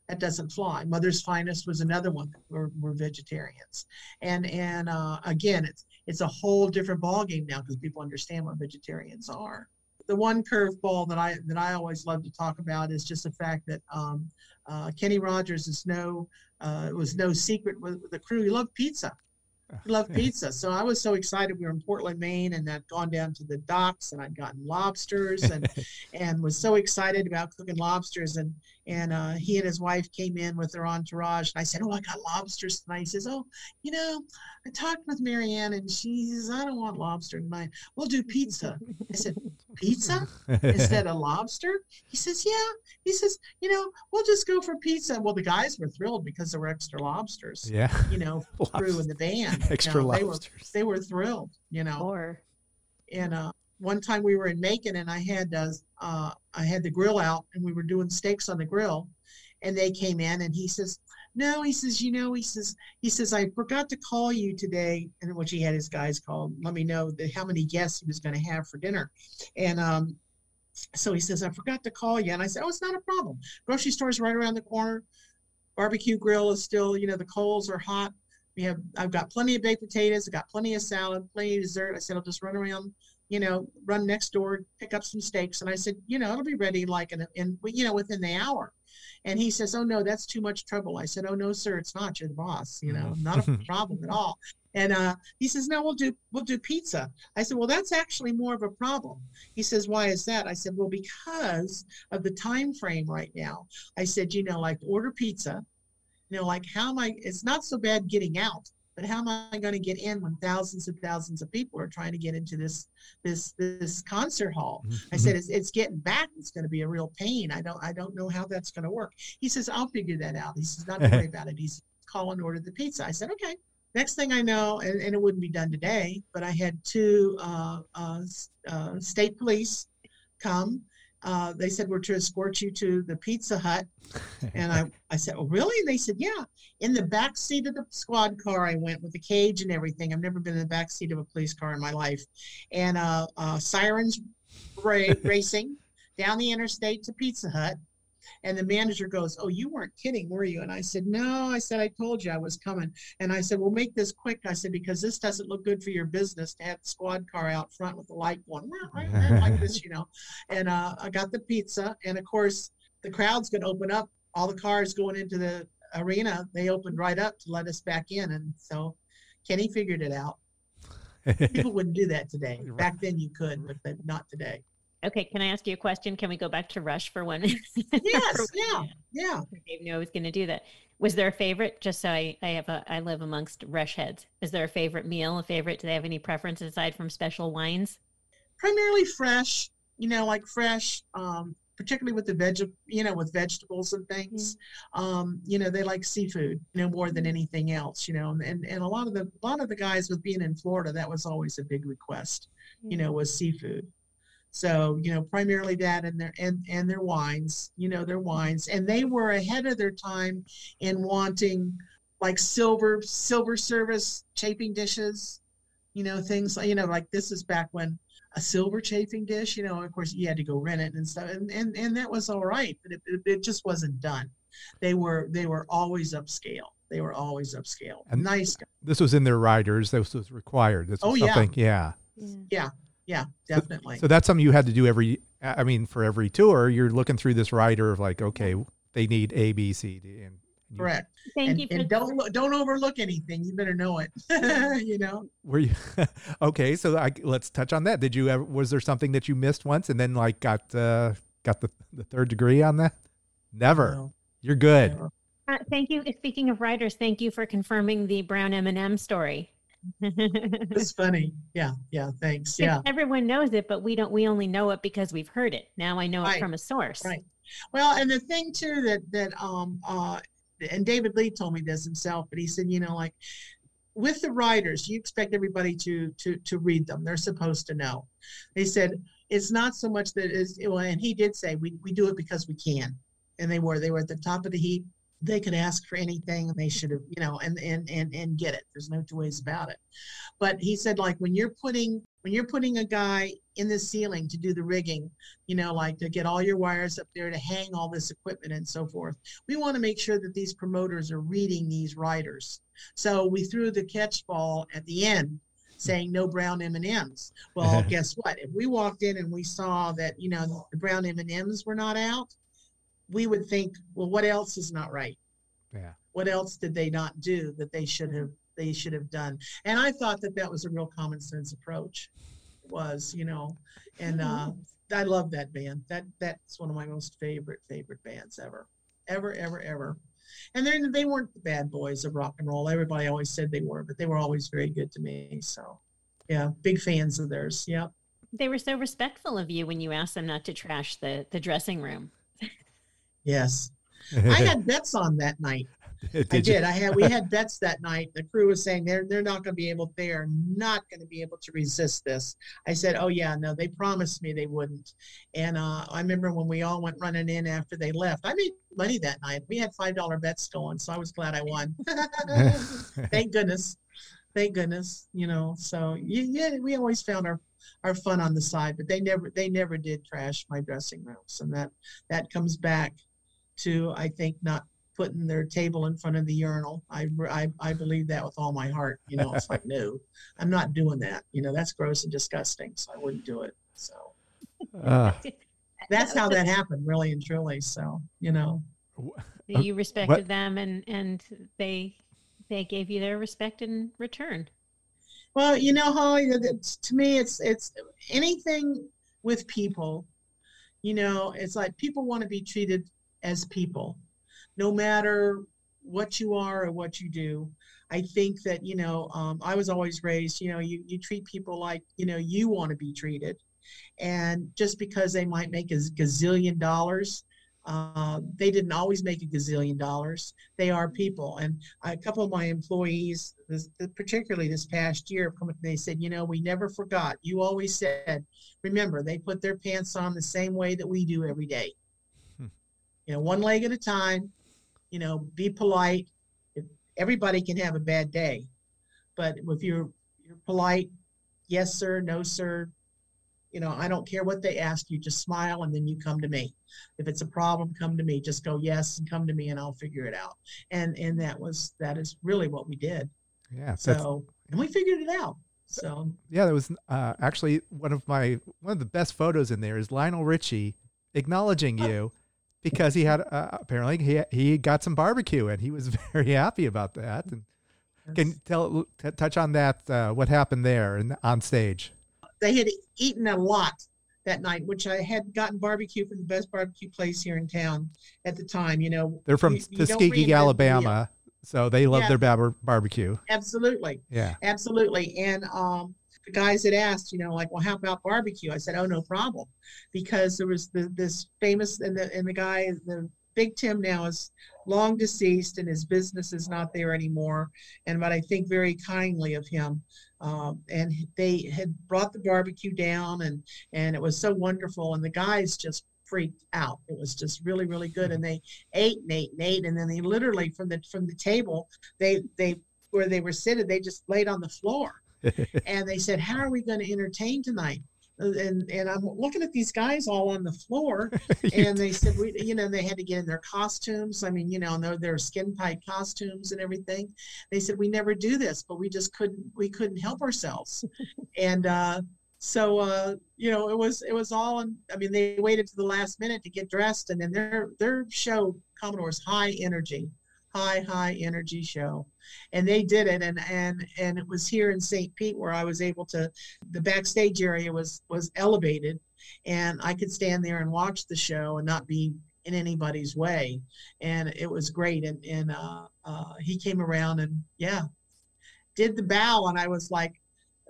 Speaker 5: that doesn't fly. Mother's Finest was another one that were, were vegetarians, and and uh, again, it's it's a whole different ballgame now because people understand what vegetarians are the one curveball that I that I always love to talk about is just the fact that um, uh, Kenny Rogers is no uh, was no secret with, with the crew. He loved pizza. He loved pizza. So I was so excited. We were in Portland, Maine, and I'd gone down to the docks and I'd gotten lobsters and and was so excited about cooking lobsters. And and uh, he and his wife came in with their entourage. And I said, "Oh, I got lobsters tonight." He says, "Oh, you know, I talked with Marianne, and she says I don't want lobster tonight. We'll do pizza." I said, "Pizza instead of lobster?" He says, "Yeah." He says, "You know, we'll just go for pizza." Well, the guys were thrilled because there were extra lobsters.
Speaker 2: Yeah,
Speaker 5: you know, crew in the band.
Speaker 2: Extra
Speaker 5: you
Speaker 2: know,
Speaker 5: lobsters. They were, they were thrilled. You know, or and uh, one time we were in Macon and I had uh, uh, I had the grill out and we were doing steaks on the grill, and they came in and he says, "No," he says, "You know," he says, "He says I forgot to call you today," and which he had his guys call, let me know how many guests he was going to have for dinner, and um, so he says, "I forgot to call you," and I said, "Oh, it's not a problem. Grocery store's right around the corner. Barbecue grill is still, you know, the coals are hot." We have, I've got plenty of baked potatoes. I've got plenty of salad, plenty of dessert. I said, I'll just run around you know, run next door, pick up some steaks. And I said, you know, it'll be ready like in, in you know, within the hour. And he says, oh no, that's too much trouble. I said, oh no, sir, it's not. You're the boss. You know, not a problem at all. And uh, he says, no, we'll do we'll do pizza. I said, well, that's actually more of a problem. He says, why is that? I said, well, because of the time frame right now. I said, you know, like order pizza. You know, like how am I? It's not so bad getting out but how am I going to get in when thousands and thousands of people are trying to get into this this this concert hall? I mm-hmm. said it's, it's getting back. It's going to be a real pain. I don't I don't know how that's going to work. He says I'll figure that out. He says not to worry about it. He's call and order the pizza. I said okay. Next thing I know, and, and it wouldn't be done today, but I had two uh, uh, uh, state police come uh, they said we're to escort you to the Pizza Hut, and I I said, oh really? And they said, yeah. In the back seat of the squad car, I went with the cage and everything. I've never been in the back seat of a police car in my life, and uh, uh sirens ra- racing down the interstate to Pizza Hut. And the manager goes, Oh, you weren't kidding, were you? And I said, No, I said, I told you I was coming. And I said, We'll make this quick. I said, Because this doesn't look good for your business to have the squad car out front with the light going right like this, you know. And uh, I got the pizza. And of course, the crowd's going to open up. All the cars going into the arena, they opened right up to let us back in. And so Kenny figured it out. People wouldn't do that today. Back then you could, but not today.
Speaker 3: Okay, can I ask you a question? Can we go back to Rush for one?
Speaker 5: yes, for yeah, yeah.
Speaker 3: Dave knew I was going to do that. Was there a favorite? Just so I, I have a, I live amongst Rush heads. Is there a favorite meal? A favorite? Do they have any preference aside from special wines?
Speaker 5: Primarily fresh. You know, like fresh. Um, particularly with the veg, you know, with vegetables and things. Mm-hmm. Um, you know, they like seafood, you know, more than anything else. You know, and and a lot of the a lot of the guys with being in Florida, that was always a big request. Mm-hmm. You know, was seafood. So, you know, primarily that and their and, and their wines, you know, their wines. And they were ahead of their time in wanting like silver, silver service chafing dishes, you know, things like, you know, like this is back when a silver chafing dish, you know, of course you had to go rent it and stuff. And and, and that was all right, but it, it, it just wasn't done. They were they were always upscale. They were always upscale. And nice.
Speaker 2: This was in their riders. This was required. This was
Speaker 5: oh,
Speaker 2: something, yeah.
Speaker 5: yeah. Yeah yeah, definitely.
Speaker 2: So, so, that's something you had to do every. I mean, for every tour, you're looking through this rider of like, okay, they need A, B, C, D, and
Speaker 5: you, correct. Thank and, you. and don't don't overlook anything. You better know it. you know.
Speaker 2: Were you okay? So I, let's touch on that. Did you ever? Was there something that you missed once and then like got uh, got the the third degree on that? Never. No. You're good.
Speaker 3: Never. Uh, thank you. Speaking of writers, thank you for confirming the brown M and M story
Speaker 5: it's funny. Yeah, yeah. Thanks. Yeah.
Speaker 3: Everyone knows it, but we don't. We only know it because we've heard it. Now I know
Speaker 5: right.
Speaker 3: it from a source.
Speaker 5: Right. Well, and the thing too that that um uh and David Lee told me this himself, but he said, you know, like with the writers, you expect everybody to to to read them. They're supposed to know. They said it's not so much that is well, and he did say we we do it because we can, and they were they were at the top of the heap they could ask for anything and they should have you know and and and and get it. There's no two ways about it. But he said like when you're putting when you're putting a guy in the ceiling to do the rigging you know like to get all your wires up there to hang all this equipment and so forth we want to make sure that these promoters are reading these riders. So we threw the catch ball at the end saying no brown m&ms well guess what? If we walked in and we saw that you know the brown m&ms were not out we would think, well, what else is not right?
Speaker 2: Yeah.
Speaker 5: What else did they not do that they should have they should have done? And I thought that that was a real common sense approach. Was you know, and uh, I love that band. That that's one of my most favorite favorite bands ever, ever ever ever. And then they weren't the bad boys of rock and roll. Everybody always said they were, but they were always very good to me. So, yeah, big fans of theirs. Yep.
Speaker 3: They were so respectful of you when you asked them not to trash the the dressing room.
Speaker 5: Yes. I had bets on that night. did I did. I had we had bets that night. The crew was saying they're they're not going to be able they are not going to be able to resist this. I said, "Oh yeah, no, they promised me they wouldn't." And uh, I remember when we all went running in after they left. I made money that night. We had five dollar bets going, so I was glad I won. Thank goodness. Thank goodness. You know, so yeah, we always found our our fun on the side, but they never they never did trash my dressing rooms, and that that comes back to, I think, not putting their table in front of the urinal. I, I, I believe that with all my heart. You know, it's like, no, I'm not doing that. You know, that's gross and disgusting. So I wouldn't do it. So uh, that's how that happened, really and truly. So, you know,
Speaker 3: you respected what? them and, and they, they gave you their respect in return.
Speaker 5: Well, you know, Holly, to me, it's, it's anything with people, you know, it's like people want to be treated as people, no matter what you are or what you do. I think that, you know, um, I was always raised, you know, you, you treat people like, you know, you want to be treated. And just because they might make a gazillion dollars, Uh, they didn't always make a gazillion dollars. They are people. And a couple of my employees, this, particularly this past year, they said, you know, we never forgot. You always said, remember, they put their pants on the same way that we do every day. You know, one leg at a time, you know, be polite. Everybody can have a bad day. But if you're, you're polite, yes, sir, no, sir, you know, I don't care what they ask you, just smile and then you come to me. If it's a problem, come to me. Just go yes and come to me and I'll figure it out. And and that was that is really what we did.
Speaker 2: Yeah.
Speaker 5: So and we figured it out. So
Speaker 2: yeah, that was uh, actually one of my one of the best photos in there is Lionel Richie acknowledging you because he had uh, apparently he he got some barbecue and he was very happy about that. And can you tell t- touch on that uh, what happened there and on stage?
Speaker 5: they had eaten a lot that night, which I had gotten barbecue from the best barbecue place here in town at the time. You know,
Speaker 2: they're from you, Tuskegee, Alabama, so they love yeah. their bar- barbecue.
Speaker 5: Absolutely.
Speaker 2: Yeah.
Speaker 5: Absolutely. And um, the guys had asked, you know, like, well, how about barbecue? I said, oh, no problem, because there was the, this famous and the and the guy, the Big Tim now is long deceased and his business is not there anymore. And but I think very kindly of him. Um, and they had brought the barbecue down and and it was so wonderful. And the guys just freaked out. It was just really, really good. And they ate and ate and ate. And then they literally from the from the table, they they where they were sitting, they just laid on the floor. And they said, How are we going to entertain tonight? and and I'm looking at these guys all on the floor, and they said we, you know, they had to get in their costumes. I mean, you know, their their skin tight costumes and everything. They said we never do this, but we just couldn't we couldn't help ourselves, and uh, so uh, you know, it was it was all. In, I mean, they waited to the last minute to get dressed, and then their their show Commodore's high energy, high high energy show and they did it and and and it was here in St. Pete where I was able to the backstage area was was elevated and I could stand there and watch the show and not be in anybody's way and it was great and and uh, uh, he came around and yeah did the bow and I was like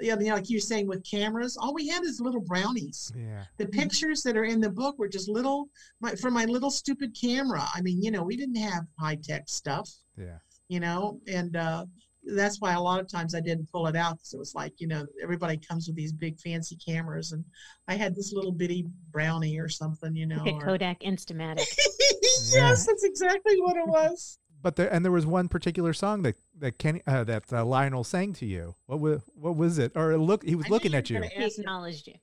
Speaker 5: you know, like you're saying with cameras, all we had is little brownies.
Speaker 2: Yeah.
Speaker 5: The pictures that are in the book were just little, my, for my little stupid camera. I mean, you know, we didn't have high tech stuff.
Speaker 2: Yeah
Speaker 5: you know, and uh, that's why a lot of times I didn't pull it out because it was like, you know, everybody comes with these big fancy cameras, and I had this little bitty brownie or something, you know,
Speaker 3: like a or... Kodak Instamatic.
Speaker 5: yes, yeah. that's exactly what it was.
Speaker 2: But there, and there was one particular song that that Kenny, uh, that uh, Lionel sang to you. What was what was it? Or look, he was I looking at you.
Speaker 3: He acknowledged you.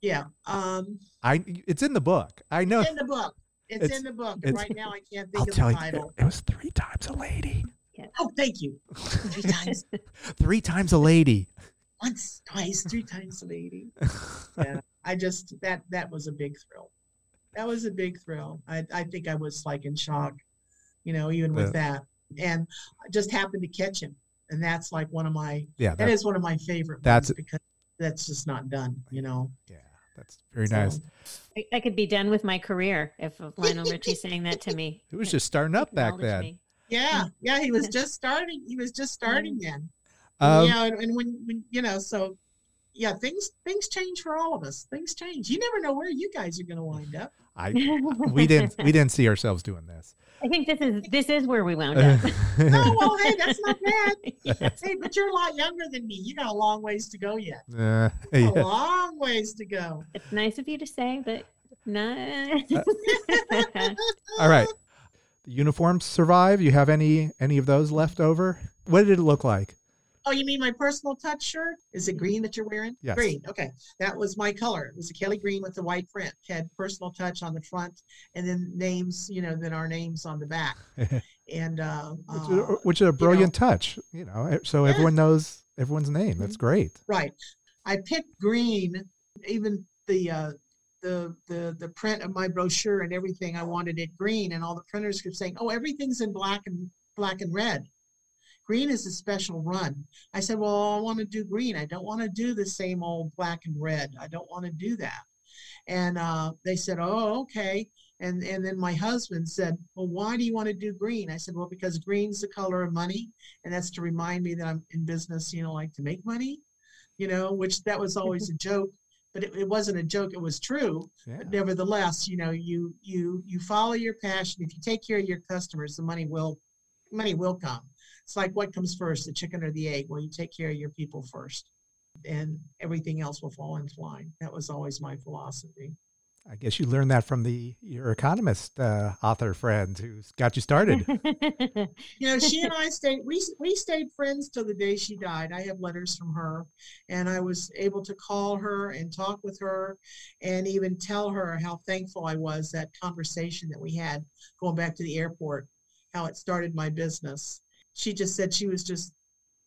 Speaker 5: Yeah. Um,
Speaker 2: I. It's in the book. I know.
Speaker 5: It's in the book. It's, it's in the book. Right now, I can't think
Speaker 2: I'll
Speaker 5: of
Speaker 2: tell
Speaker 5: the title.
Speaker 2: You, it was three times a lady. Yeah.
Speaker 5: Oh, thank you. Three times.
Speaker 2: three times a lady.
Speaker 5: Once, twice, three times a lady. Yeah, I just that that was a big thrill. That was a big thrill. I I think I was like in shock, you know, even with yeah. that, and I just happened to catch him, and that's like one of my yeah that is one of my favorite. That's because that's just not done, you know.
Speaker 2: Yeah. That's very so, nice.
Speaker 3: I, I, could be done with my career if Lionel Richie saying that to me.
Speaker 2: It was just starting up back then. Me.
Speaker 5: Yeah, yeah, he was just starting. He was just starting then. Um, yeah, and, and when, when you know, so yeah, things things change for all of us. Things change. You never know where you guys are going to wind up.
Speaker 2: I we didn't we didn't see ourselves doing this.
Speaker 3: I think this is this is where we wound up.
Speaker 5: oh well, hey, that's not bad. yes. Hey, but you're a lot younger than me. You got a long ways to go yet. Uh, yeah. A long ways to go.
Speaker 3: It's nice of you to say, but not.
Speaker 2: all right. The uniforms survive. You have any any of those left over? What did it look like?
Speaker 5: Oh, you mean my personal touch shirt? Is it green that you're wearing?
Speaker 2: Yes.
Speaker 5: Green. Okay. That was my color. It was a Kelly green with the white print. Had personal touch on the front and then names, you know, then our names on the back. and uh,
Speaker 2: which, is, uh, which, is, a brilliant you know, touch, you know, so yeah. everyone knows everyone's name. That's mm-hmm. great.
Speaker 5: Right. I picked green, even the uh, the the the print of my brochure and everything i wanted it green and all the printers kept saying oh everything's in black and black and red green is a special run i said well i want to do green i don't want to do the same old black and red i don't want to do that and uh, they said oh okay and and then my husband said well why do you want to do green i said well because green's the color of money and that's to remind me that i'm in business you know like to make money you know which that was always a joke but it, it wasn't a joke. It was true.
Speaker 2: Yeah.
Speaker 5: But nevertheless, you know, you you you follow your passion. If you take care of your customers, the money will money will come. It's like what comes first, the chicken or the egg? Well, you take care of your people first, and everything else will fall into line. That was always my philosophy.
Speaker 2: I guess you learned that from the your economist uh, author friend who's got you started.
Speaker 5: you know, she and I stayed. We we stayed friends till the day she died. I have letters from her, and I was able to call her and talk with her, and even tell her how thankful I was that conversation that we had going back to the airport, how it started my business. She just said she was just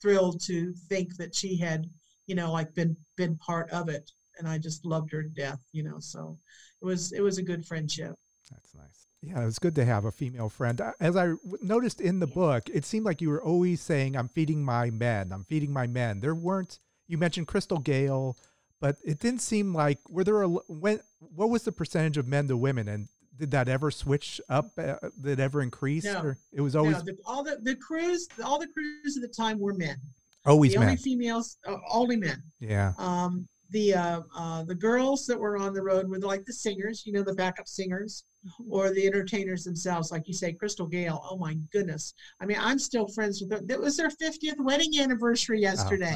Speaker 5: thrilled to think that she had, you know, like been been part of it, and I just loved her to death. You know, so it was it was a good friendship.
Speaker 2: That's nice. Yeah, it was good to have a female friend. As I noticed in the book, it seemed like you were always saying, "I'm feeding my men. I'm feeding my men." There weren't. You mentioned Crystal Gayle, but it didn't seem like were there a when. What was the percentage of men to women, and did that ever switch up? Uh, did ever increase?
Speaker 5: No.
Speaker 2: Or it was always
Speaker 5: no, the, all the the crews, all the crews at the time were men.
Speaker 2: always
Speaker 5: the
Speaker 2: men.
Speaker 5: only females, uh, only men.
Speaker 2: yeah.
Speaker 5: Um, the uh, uh, the girls that were on the road were like the singers, you know, the backup singers, or the entertainers themselves, like you say, Crystal Gayle. Oh my goodness! I mean, I'm still friends with her. It was their 50th wedding anniversary
Speaker 2: Oh,
Speaker 5: yesterday.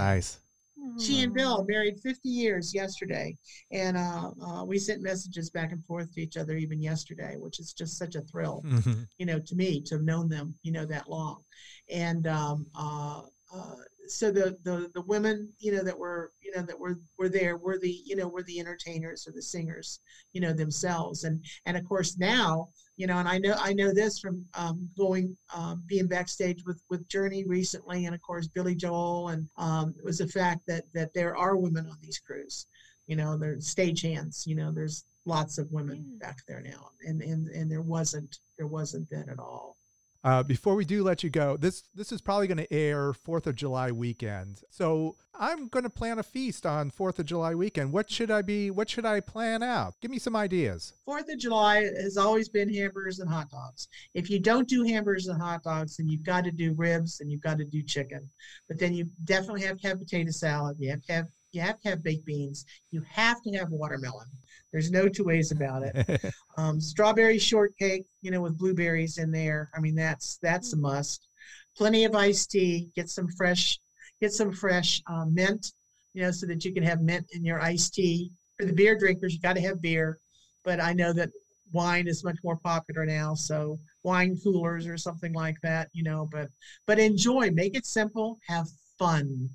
Speaker 5: She and Bill married 50 years yesterday, and uh, uh, we sent messages back and forth to each other even yesterday, which is just such a thrill
Speaker 2: Mhm.
Speaker 5: you know, to me to have known them, you know, that long. And um, uh, uh, so the, the the women, you know, that were you know that were were there were the you know were the entertainers or the singers, you know, themselves. And and of course now, you know, and I know I know this from um, going um, being backstage with with Journey recently, and of course Billy Joel, and um, it was the fact that that there are women on these crews. You know, they're stagehands. You know, there's lots of women back there now, and and and there wasn't there wasn't then at all.
Speaker 2: Uh, before we do let you go, this this is probably going to air Fourth of July weekend. So I'm going to plan a feast on Fourth of July weekend. What should I be? What should I plan out? Give me some ideas.
Speaker 5: Fourth of July has always been hamburgers and hot dogs. If you don't do hamburgers and hot dogs, then you've got to do ribs and you've got to do chicken. But then you definitely have to have potato salad. You have to have you have to have baked beans. You have to have watermelon. There's no two ways about it. Um, strawberry shortcake, you know, with blueberries in there. I mean, that's that's a must. Plenty of iced tea. Get some fresh, get some fresh uh, mint, you know, so that you can have mint in your iced tea. For the beer drinkers, you got to have beer. But I know that wine is much more popular now, so wine coolers or something like that, you know. But but enjoy, make it simple, have fun,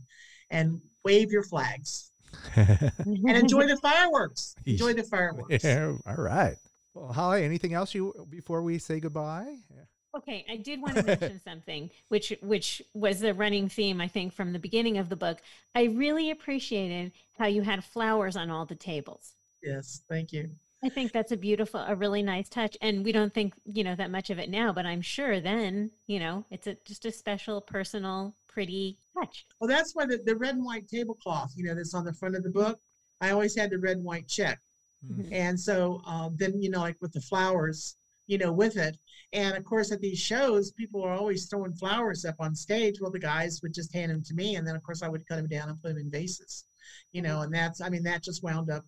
Speaker 5: and wave your flags and enjoy the fireworks. Enjoy the fireworks.
Speaker 2: yeah, all right. Well, Holly, anything else you before we say goodbye?
Speaker 3: Okay, I did want to mention something, which which was the running theme, I think, from the beginning of the book. I really appreciated how you had flowers on all the tables.
Speaker 5: Yes, thank you.
Speaker 3: I think that's a beautiful, a really nice touch, and we don't think you know that much of it now, but I'm sure then you know it's a just a special, personal, pretty touch.
Speaker 5: Well, that's why the, the red and white tablecloth, you know, that's on the front of the book. I always had the red and white check.
Speaker 2: Mhm.
Speaker 5: And so um, then, you know, like with the flowers, you know, with it. And of course, at these shows, people are always throwing flowers up on stage. Well, the guys would just hand them to me. And then, of course, I would cut them down and put them in vases, you know, and that's, I mean, that just wound up,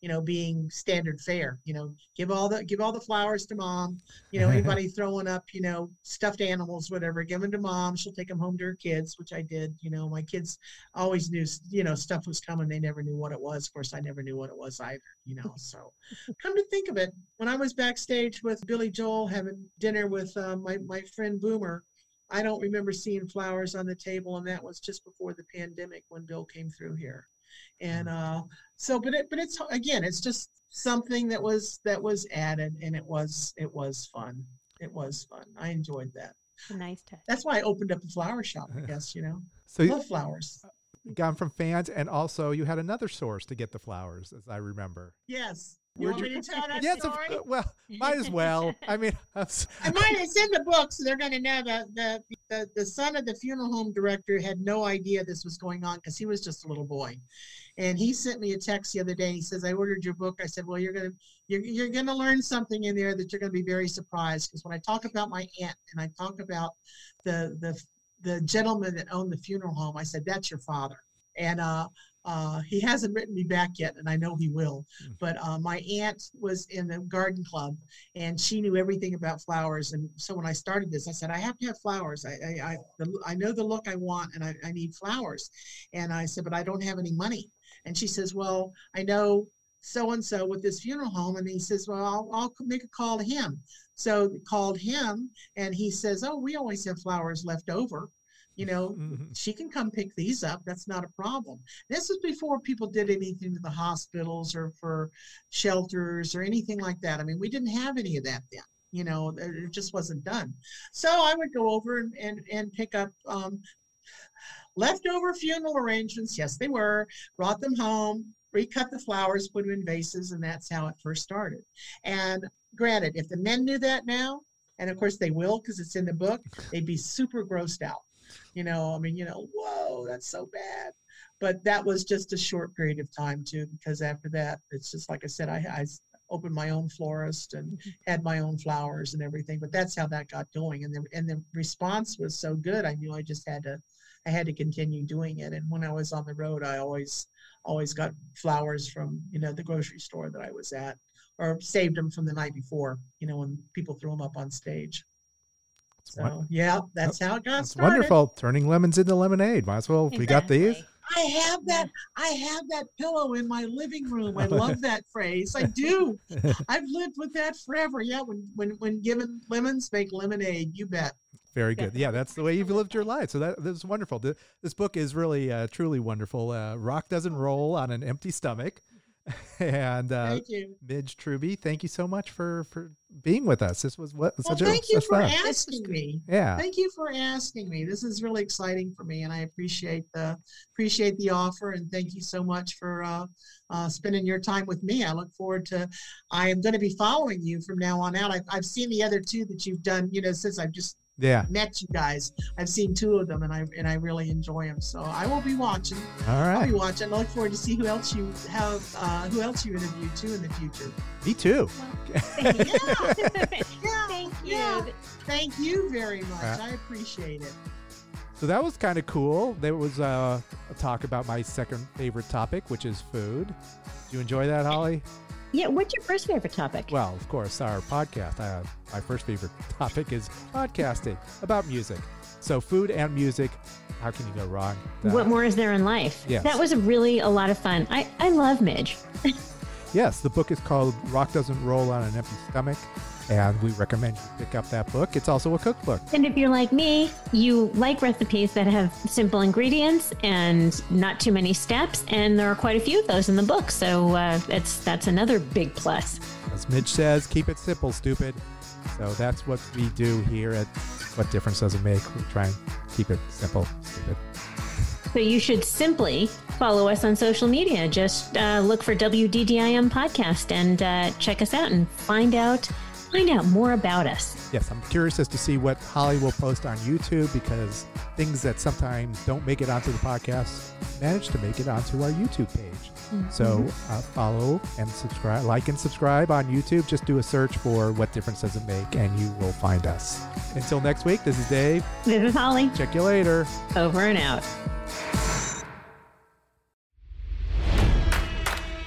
Speaker 5: you know, being standard fare, you know, give all the, give all the flowers to mom, you know, anybody throwing up, you know, stuffed animals, whatever, give them to mom. She'll take them home to her kids, which I did, you know, my kids always knew, you know, stuff was coming. They never knew what it was. Of course, I never knew what it was either, you know. So, come to think of it, when I was backstage with Billy Joel having dinner with uh, my my friend Boomer, I don't remember seeing flowers on the table, and that was just before the pandemic when Bill came through here. And uh, so, but it, but it's again, it's just something that was that was added, and it was it was fun. It was fun. I enjoyed that.
Speaker 3: A nice touch.
Speaker 5: That's why I opened up a flower shop. I guess you know,
Speaker 2: So you
Speaker 5: love flowers.
Speaker 2: got 'em from fans, and also you had another source to get the flowers, as I remember.
Speaker 5: Yes. You want me to tell that
Speaker 2: yes, of,
Speaker 5: story?
Speaker 2: well, might as well. I mean,
Speaker 5: I might it's in the book, so they're going to know that the, the the son of the funeral home director had no idea this was going on because he was just a little boy, and he sent me a text the other day. He says, "I ordered your book." I said, "Well, you're gonna you're, you're gonna learn something in there that you're gonna be very surprised because when I talk about my aunt and I talk about the the the gentleman that owned the funeral home, I said that's your father." And uh, uh, he hasn't written me back yet, and I know he will.
Speaker 2: Mm.
Speaker 5: But uh, my aunt was in the garden club, and she knew everything about flowers. And so when I started this, I said I have to have flowers. I I, I, the, I know the look I want, and I, I need flowers. And I said, but I don't have any money. And she says, well, I know so and so with this funeral home, and he says, well, I'll, I'll make a call to him. So called him, and he says, oh, we always have flowers left over you know
Speaker 2: Mhm.
Speaker 5: she can come pick these up that's not a problem. This is before people did anything to the hospitals or for shelters or anything like that. I mean we didn't have any of that then you know it it just wasn't done. So i would go over and and, and pick up um, leftover funeral arrangements yes they were brought them home recut the flowers put them in vases and that's how it first started. And granted if the men knew that now and of course they will because it's in the book they'd be super grossed out you know i mean you know whoa that's so bad. But that was just a short period of time too because after that it's just like i said I opened my own florist and mm-hmm. had my own flowers and everything but that's how that got going and the, and the response was so good i knew i just had to i had to continue doing it and when i was on the road i always always got flowers from you know the grocery store that i was at or saved them from the night before you know when people threw them up on stage so
Speaker 2: won-
Speaker 5: yeah that's how it got
Speaker 2: That's
Speaker 5: started
Speaker 2: wonderful. Turning lemons into lemonade. Might as well. We got these.
Speaker 5: I have that. I have that pillow in my living room. I love that phrase. I do. I've lived with that forever. Yeah, when when when given lemons, make lemonade. You bet.
Speaker 2: Very good. Yeah, that's the way you've lived your life. So that that's wonderful. Th- This book is really uh, truly wonderful. Uh, Rock doesn't roll on an empty stomach. and uh,
Speaker 5: Thank you.
Speaker 2: Midge Truby, thank you so much for for being with us. This was what
Speaker 5: Well,
Speaker 2: such
Speaker 5: thank
Speaker 2: a
Speaker 5: you for
Speaker 2: fun.
Speaker 5: asking me.
Speaker 2: Yeah.
Speaker 5: Thank you for asking me. This is really exciting for me, and I appreciate the appreciate the offer. And thank you so much for uh, uh, spending your time with me. I look forward to. I am going to be following you from now on out. I've, I've seen the other two that you've done. You know, since I've just
Speaker 2: Yeah.
Speaker 5: met you guys. I've seen two of them, and I and I really enjoy them. So I will be watching.
Speaker 2: All
Speaker 5: I'll be watching. I look forward to see who else you have, uh, who else you interview too in the future.
Speaker 2: Me too.
Speaker 5: Yeah,
Speaker 3: Thank you.
Speaker 5: yeah. Thank you very much.
Speaker 2: Uh,
Speaker 5: I appreciate it.
Speaker 2: So that was kind of cool. There was uh, a talk about my second favorite topic, which is food. Do you enjoy that, Holly?
Speaker 3: Yeah, what's your first favorite topic?
Speaker 2: Well, of course, our podcast. Uh, my first favorite topic is podcasting about music. So, food and music. How can you go wrong? Uh,
Speaker 3: what more is there in life?
Speaker 2: Yes.
Speaker 3: That was really a lot of fun. I, I love Midge.
Speaker 2: Yes, the book is called Rock Doesn't Roll on an Empty Stomach, and we recommend you pick up that book. It's also a cookbook.
Speaker 3: And if you're like me, you like recipes that have simple ingredients and not too many steps, and there are quite a few of those in the book. So uh, it's that's another big plus.
Speaker 2: As Midge says, keep it simple, stupid. So that's what we do here at What Difference Does It Make? We try and keep it simple, stupid.
Speaker 3: So you should simply follow us on social media. Just uh, look for WDDIM podcast and uh, check us out and find out find out more about us.
Speaker 2: Yes, I'm curious as to see what Holly will post on YouTube because things that sometimes don't make it onto the podcast manage to make it onto our YouTube page. So uh, follow and subscribe, like and subscribe on YouTube. Just do a search for What Difference Does It Make and you will find us. Until next week, this is Dave.
Speaker 3: This is Holly.
Speaker 2: Check you later.
Speaker 3: Over and out.